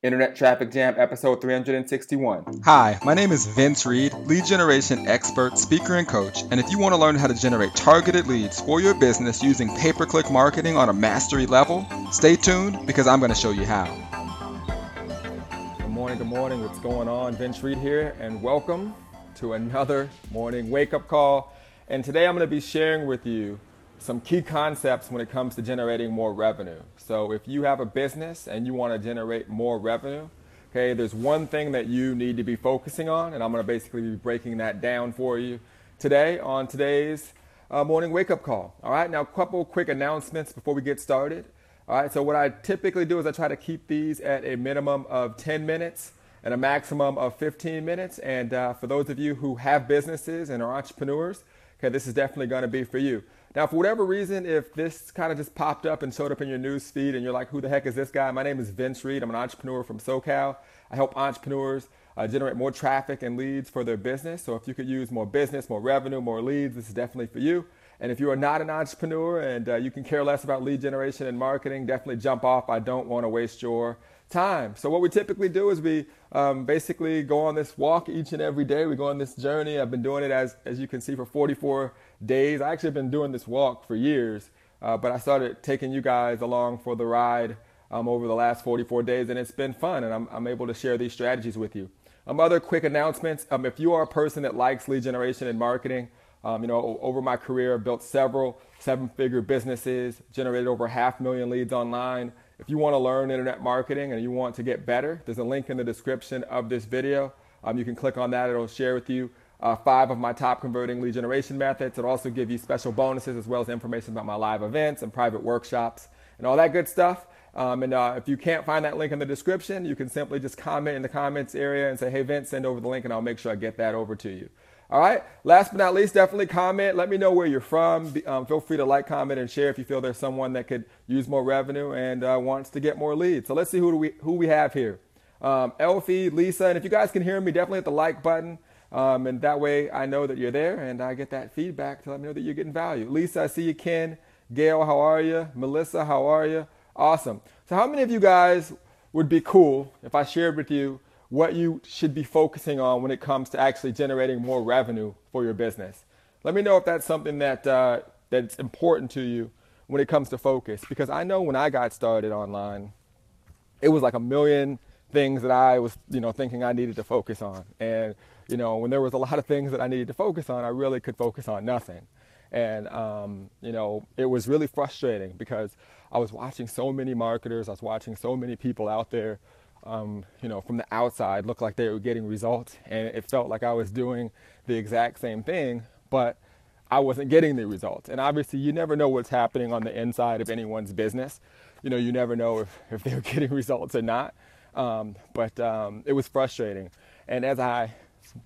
Internet Traffic Jam, episode 361. Hi, my name is Vince Reed, lead generation expert, speaker, and coach. And if you want to learn how to generate targeted leads for your business using pay per click marketing on a mastery level, stay tuned because I'm going to show you how. Good morning, good morning. What's going on? Vince Reed here, and welcome to another morning wake up call. And today I'm going to be sharing with you some key concepts when it comes to generating more revenue. So if you have a business and you want to generate more revenue, okay, there's one thing that you need to be focusing on, and I'm going to basically be breaking that down for you today on today's uh, morning wake up call. All right, now a couple quick announcements before we get started. All right, so what I typically do is I try to keep these at a minimum of 10 minutes and a maximum of 15 minutes. And uh, for those of you who have businesses and are entrepreneurs, okay, this is definitely going to be for you. Now, for whatever reason, if this kind of just popped up and showed up in your news feed and you're like, who the heck is this guy? My name is Vince Reed. I'm an entrepreneur from SoCal. I help entrepreneurs uh, generate more traffic and leads for their business. So if you could use more business, more revenue, more leads, this is definitely for you. And if you are not an entrepreneur and uh, you can care less about lead generation and marketing, definitely jump off. I don't want to waste your time. So what we typically do is we um, basically go on this walk each and every day. We go on this journey. I've been doing it as as you can see for 44 days. I actually have been doing this walk for years, uh, but I started taking you guys along for the ride um, over the last 44 days, and it's been fun. And I'm I'm able to share these strategies with you. Um, other quick announcements. Um, if you are a person that likes lead generation and marketing, um, you know, over my career, I've built several seven-figure businesses, generated over half million leads online. If you want to learn internet marketing and you want to get better, there's a link in the description of this video. Um, you can click on that. It'll share with you uh, five of my top converting lead generation methods. It'll also give you special bonuses as well as information about my live events and private workshops and all that good stuff. Um, and uh, if you can't find that link in the description, you can simply just comment in the comments area and say, hey, Vince, send over the link and I'll make sure I get that over to you. All right. Last but not least, definitely comment. Let me know where you're from. Um, feel free to like, comment, and share if you feel there's someone that could use more revenue and uh, wants to get more leads. So let's see who we who we have here. Um, Elfie, Lisa, and if you guys can hear me, definitely hit the like button. Um, and that way I know that you're there and I get that feedback to let me know that you're getting value. Lisa, I see you. Ken, Gail, how are you? Melissa, how are you? Awesome. So how many of you guys would be cool if I shared with you what you should be focusing on when it comes to actually generating more revenue for your business. Let me know if that's something that uh, that's important to you when it comes to focus, because I know when I got started online, it was like a million things that I was, you know, thinking I needed to focus on, and you know, when there was a lot of things that I needed to focus on, I really could focus on nothing, and um, you know, it was really frustrating because I was watching so many marketers, I was watching so many people out there um, you know, from the outside looked like they were getting results, and it felt like I was doing the exact same thing, but I wasn't getting the results. And obviously, you never know what's happening on the inside of anyone's business. You know, you never know if, if they're getting results or not. Um, but um, it was frustrating. And as I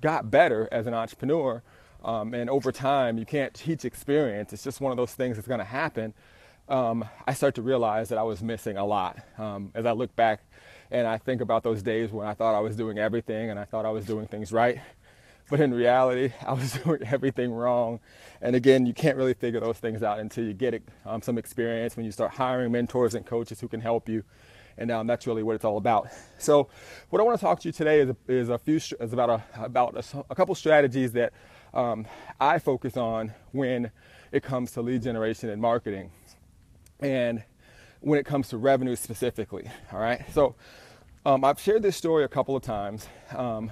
got better as an entrepreneur, um, and over time, you can't teach experience. It's just one of those things that's going to happen. Um, I start to realize that I was missing a lot. Um, as I look back and I think about those days when I thought I was doing everything and I thought I was doing things right. But in reality, I was doing everything wrong. And again, you can't really figure those things out until you get um, some experience when you start hiring mentors and coaches who can help you. And um, that's really what it's all about. So, what I want to talk to you today is, is a few is about a about a, a couple strategies that um, I focus on when it comes to lead generation and marketing, and when it comes to revenue specifically. All right. So, um, I've shared this story a couple of times. Um,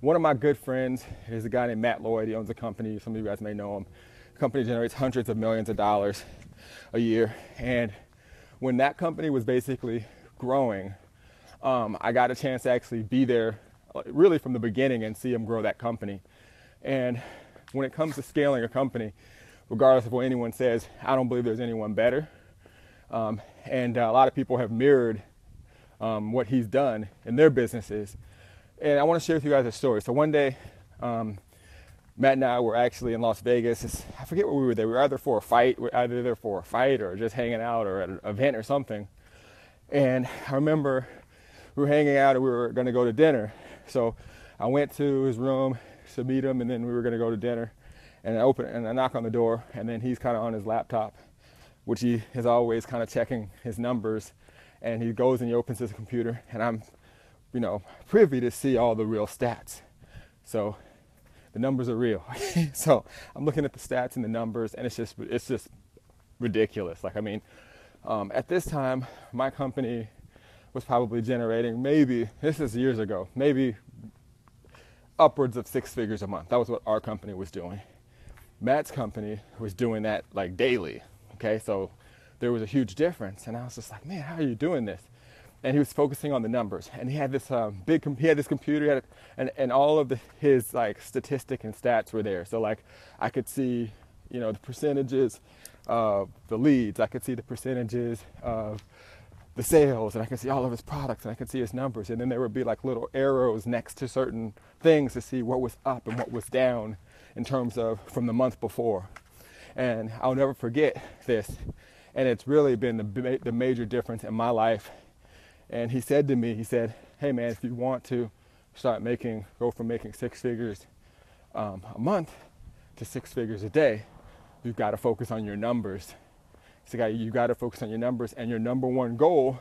one of my good friends is a guy named Matt Lloyd. He owns a company. Some of you guys may know him. The company generates hundreds of millions of dollars a year. And when that company was basically growing, um, I got a chance to actually be there really from the beginning and see him grow that company. And when it comes to scaling a company, regardless of what anyone says, I don't believe there's anyone better. Um, and uh, a lot of people have mirrored um, what he's done in their businesses. And I want to share with you guys a story. So one day, um, Matt and I were actually in Las Vegas. It's, I forget where we were there. We were either for a fight, we were either there for a fight or just hanging out or at an event or something. And I remember we were hanging out and we were going to go to dinner. So I went to his room to meet him, and then we were going to go to dinner. And I open and I knock on the door, and then he's kind of on his laptop, which he is always kind of checking his numbers and he goes and he opens his computer and I'm you know, privy to see all the real stats. So the numbers are real. so I'm looking at the stats and the numbers, and it's just it's just ridiculous. Like I mean, um, at this time, my company was probably generating maybe this is years ago, maybe upwards of six figures a month. That was what our company was doing. Matt's company was doing that like daily. Okay, so there was a huge difference, and I was just like, man, how are you doing this? And he was focusing on the numbers, and he had this um, big, he had this computer, he had, and and all of the, his like statistic and stats were there. So like I could see, you know, the percentages of the leads, I could see the percentages of the sales and I could see all of his products and I could see his numbers. And then there would be like little arrows next to certain things to see what was up and what was down in terms of from the month before. And I'll never forget this. And it's really been the, the major difference in my life. And he said to me, he said, hey man, if you want to start making, go from making six figures um, a month to six figures a day, you've got to focus on your numbers so you got to focus on your numbers, and your number one goal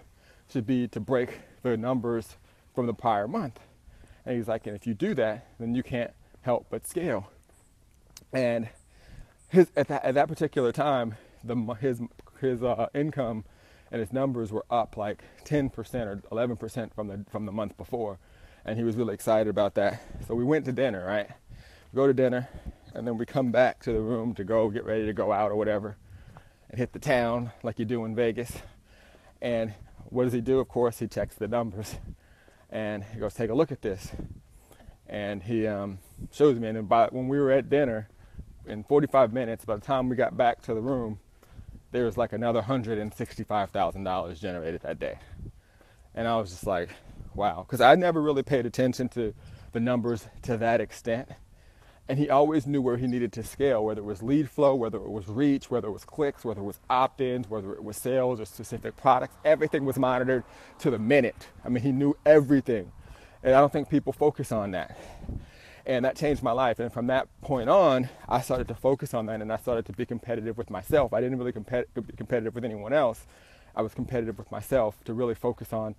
should be to break the numbers from the prior month. And he's like, and if you do that, then you can't help but scale. And his at that at that particular time, the his his uh, income and his numbers were up like 10% or 11% from the from the month before, and he was really excited about that. So we went to dinner, right? We go to dinner, and then we come back to the room to go get ready to go out or whatever and hit the town like you do in Vegas. And what does he do? Of course, he checks the numbers and he goes, Take a look at this. And he um, shows me. And by, when we were at dinner, in 45 minutes, by the time we got back to the room, there was like another $165,000 generated that day. And I was just like, wow. Because I never really paid attention to the numbers to that extent and he always knew where he needed to scale, whether it was lead flow, whether it was reach, whether it was clicks, whether it was opt-ins, whether it was sales or specific products. Everything was monitored to the minute. I mean, he knew everything. And I don't think people focus on that. And that changed my life. And from that point on, I started to focus on that and I started to be competitive with myself. I didn't really compet- be competitive with anyone else. I was competitive with myself to really focus on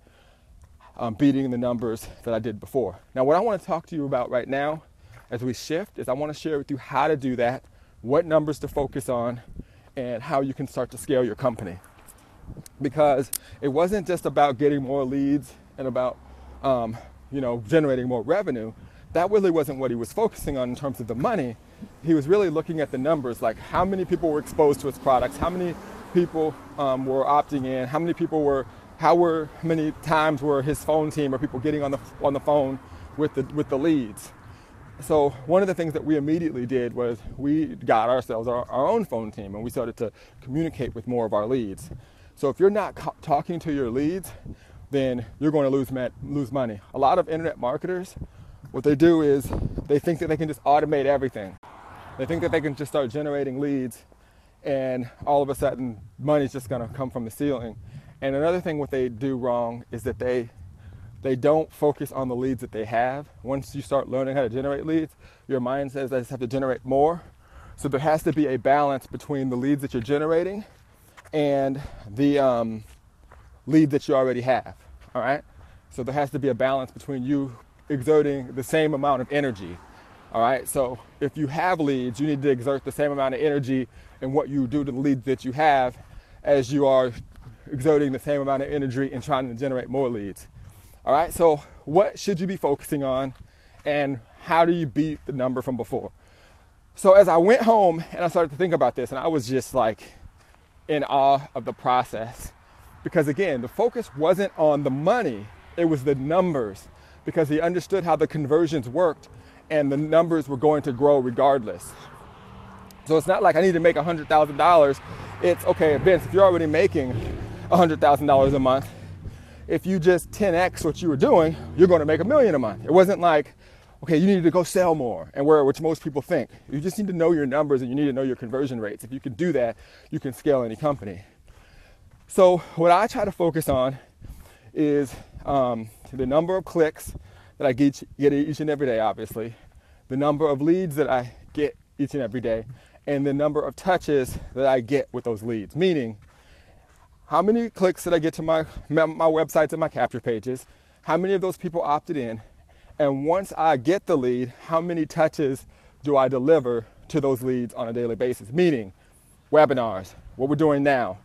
um, beating the numbers that I did before. Now, what I want to talk to you about right now as we shift is I want to share with you how to do that, what numbers to focus on, and how you can start to scale your company. Because it wasn't just about getting more leads and about um, you know generating more revenue. That really wasn't what he was focusing on in terms of the money. He was really looking at the numbers, like how many people were exposed to his products, how many people um, were opting in, how many people were, how were how many times were his phone team or people getting on the on the phone with the with the leads so one of the things that we immediately did was we got ourselves our, our, own phone team and we started to communicate with more of our leads. So if you're not co- talking to your leads then you're going to lose, lose money. A lot of internet marketers what they do is they think that they can just automate everything. They think that they can just start generating leads and all of a sudden money's just going to come from the ceiling. And another thing what they do wrong is that they they don't focus on the leads that they have. Once you start learning how to generate leads, your mind says I just have to generate more. So there has to be a balance between the leads that you're generating and the um, lead that you already have. All right. So there has to be a balance between you exerting the same amount of energy. All right. So if you have leads, you need to exert the same amount of energy in what you do to the leads that you have as you are exerting the same amount of energy in trying to generate more leads. All right, so what should you be focusing on and how do you beat the number from before? So as I went home and I started to think about this, and I was just like in awe of the process because again, the focus wasn't on the money, it was the numbers because he understood how the conversions worked and the numbers were going to grow regardless. So it's not like I need to make $100,000. It's okay, Vince, if you're already making $100,000 a month, if you just 10x what you were doing, you're going to make a million a month. It wasn't like, okay, you need to go sell more, and where which most people think. You just need to know your numbers and you need to know your conversion rates. If you can do that, you can scale any company. So what I try to focus on is um, the number of clicks that I get, get each and every day, obviously, the number of leads that I get each and every day, and the number of touches that I get with those leads. Meaning, how many clicks did I get to my, my websites and my capture pages? how many of those people opted in? And once I get the lead, how many touches do I deliver to those leads on a daily basis? Meaning, webinars, what we're doing now,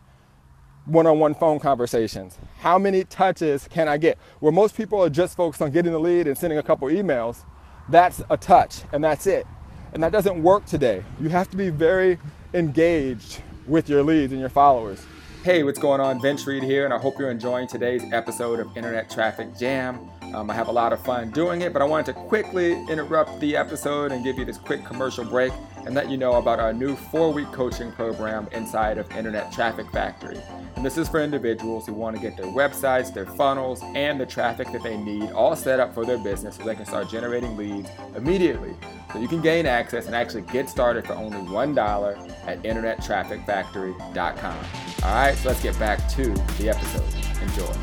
one on one phone conversations. How many touches can I get? Where most people are just focused on getting the lead and sending a couple emails, that's a touch and that's it. And that doesn't work today. You have to be very engaged with your leads and your followers. Hey, what's going on? Vince Reed here, and I hope you're enjoying today's episode of Internet Traffic Jam. Um, I have a lot of fun doing it, but I wanted to quickly interrupt the episode and give you this quick commercial break and let you know about our new four week coaching program inside of Internet Traffic Factory. And this is for individuals who want to get their websites, their funnels, and the traffic that they need all set up for their business so they can start generating leads immediately. So you can gain access and actually get started for only $1 at internettrafficfactory.com. All right, so let's get back to the episode. Enjoy.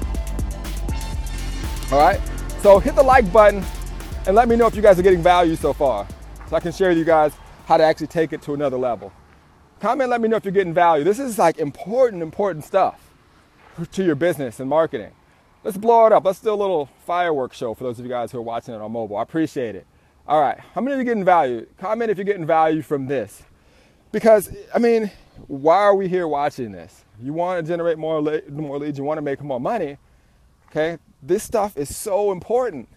All right, so hit the like button and let me know if you guys are getting value so far so I can share with you guys how to actually take it to another level. Comment, let me know if you're getting value. This is like important, important stuff to your business and marketing. Let's blow it up. Let's do a little fireworks show for those of you guys who are watching it on mobile. I appreciate it. All right, how many of you getting value? Comment if you're getting value from this. Because, I mean, why are we here watching this? You want to generate more, more leads, you want to make more money. Okay, this stuff is so important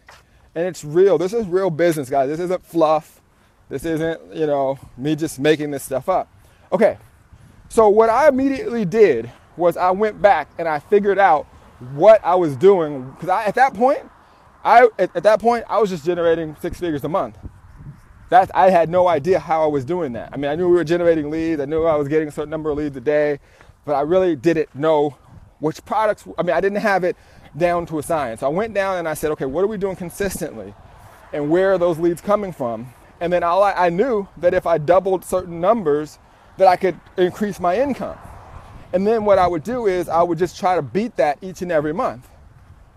and it's real. This is real business, guys. This isn't fluff. This isn't, you know, me just making this stuff up. Okay, so what I immediately did was I went back and I figured out what I was doing because at that point, I at, at, that point I was just generating six figures a month. That I had no idea how I was doing that. I mean, I knew we were generating leads. I knew I was getting a certain number of leads a day, but I really didn't know which products. I mean, I didn't have it down to a science. I went down and I said, okay, what are we doing consistently, and where are those leads coming from? And then all I, I knew that if I doubled certain numbers that I could increase my income. And then what I would do is I would just try to beat that each and every month.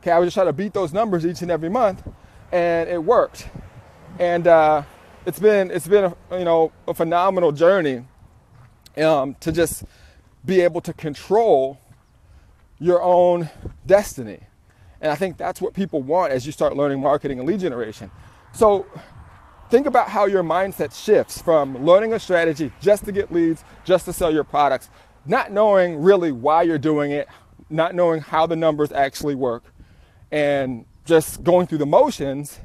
Okay, I would just try to beat those numbers each and every month, and it worked. And uh, it's been it's been a, you know a phenomenal journey um, to just be able to control your own destiny. And I think that's what people want as you start learning marketing and lead generation. So think about how your mindset shifts from learning a strategy just to get leads, just to sell your products, not knowing really why you're doing it, not knowing how the numbers actually work, and just going through the motions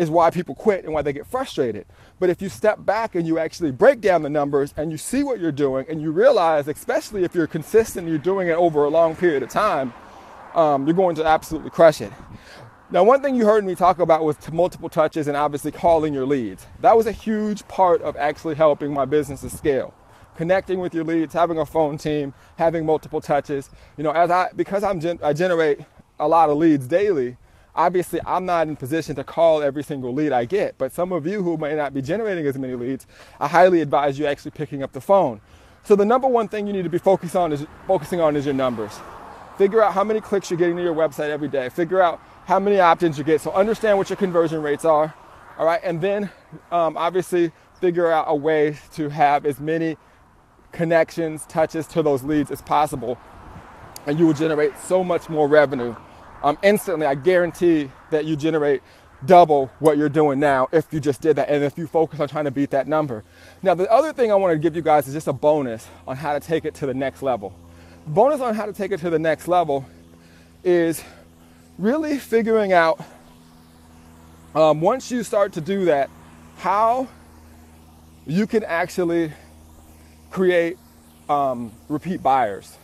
is why people quit and why they get frustrated. But if you step back and you actually break down the numbers and you see what you're doing and you realize, especially if you're consistent, you're doing it over a long period of time, um, you're going to absolutely crush it. Now, one thing you heard me talk about was multiple touches and obviously calling your leads. That was a huge part of actually helping my business to scale. Connecting with your leads, having a phone team, having multiple touches. You know, as I because I'm gen- I generate a lot of leads daily. Obviously, I'm not in position to call every single lead I get, but some of you who may not be generating as many leads, I highly advise you actually picking up the phone. So the number one thing you need to be focusing on is focusing on is your numbers. Figure out how many clicks you're getting to your website every day. Figure out how many opt-ins you get. So understand what your conversion rates are, all right, and then um, obviously figure out a way to have as many connections, touches to those leads as possible, and you will generate so much more revenue um, instantly. I guarantee that you generate double what you're doing now if you just did that and if you focus on trying to beat that number. Now, the other thing I want to give you guys is just a bonus on how to take it to the next level. Bonus on how to take it to the next level is really figuring out um, once you start to do that, how you can actually create um, repeat buyers.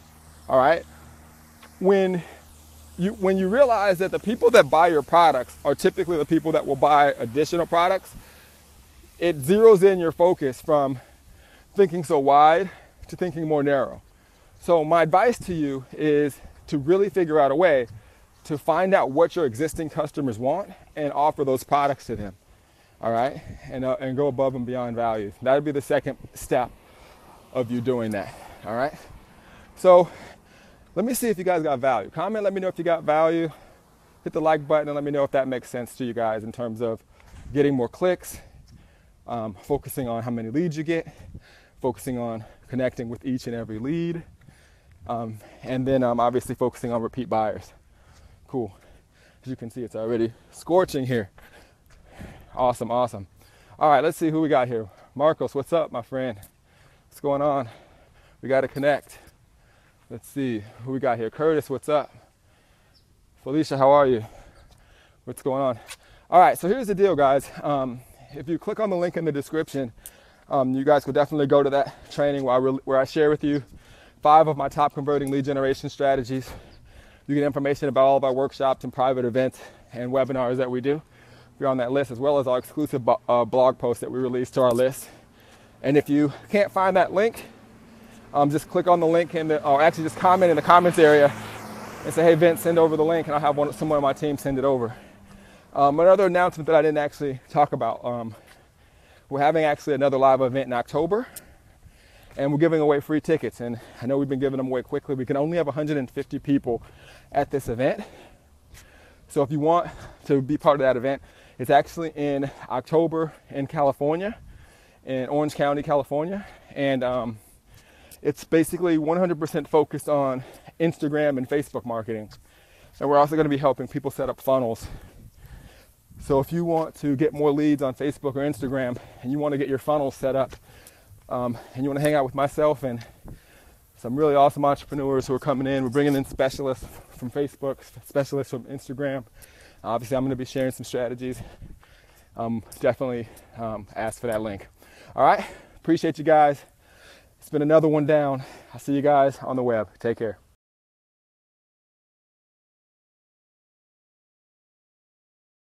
All right, when you when you realize that the people that buy your products are typically the people that will buy additional products, it zeroes in your focus from thinking so wide to thinking more narrow. So my advice to you is to really figure out a way to find out what your existing customers want and offer those products to them. All right, and uh, and go above and beyond value. That would be the second step of you doing that. All right. So let me see if you guys got value. Comment. Let me know if you got value. Hit the like button and let me know if that makes sense to you guys in terms of getting more clicks, um, focusing on how many leads you get, focusing on connecting with each and every lead, um, and then um, obviously focusing on repeat buyers. Cool. As you can see, it's already scorching here. Awesome, awesome. All right, let's see who we got here. Marcos, what's up, my friend? What's going on? We got to connect. Let's see who we got here. Curtis, what's up? Felicia, how are you? What's going on? All right, so here's the deal, guys. Um, if you click on the link in the description, um, you guys could definitely go to that training where I, re- where I share with you five of my top converting lead generation strategies. You get information about all of our workshops and private events and webinars that we do. You're on that list, as well as our exclusive bo- uh, blog posts that we release to our list. And if you can't find that link, um, just click on the link in the, or actually just comment in the comments area and say, hey, Vince, send over the link, and I'll have one, someone on my team send it over. Um, another announcement that I didn't actually talk about um, we're having actually another live event in October, and we're giving away free tickets. And I know we've been giving them away quickly. We can only have 150 people at this event. So if you want to be part of that event, it's actually in October in California, in Orange County, California. And um, it's basically 100% focused on Instagram and Facebook marketing. And we're also going to be helping people set up funnels. So if you want to get more leads on Facebook or Instagram and you want to get your funnel set up um, and you want to hang out with myself and some really awesome entrepreneurs who are coming in, we're bringing in specialists from Facebook, specialists from Instagram. Obviously, I'm going to be sharing some strategies. Um, definitely um, ask for that link. All right, appreciate you guys. It's been another one down. I'll see you guys on the web. Take care.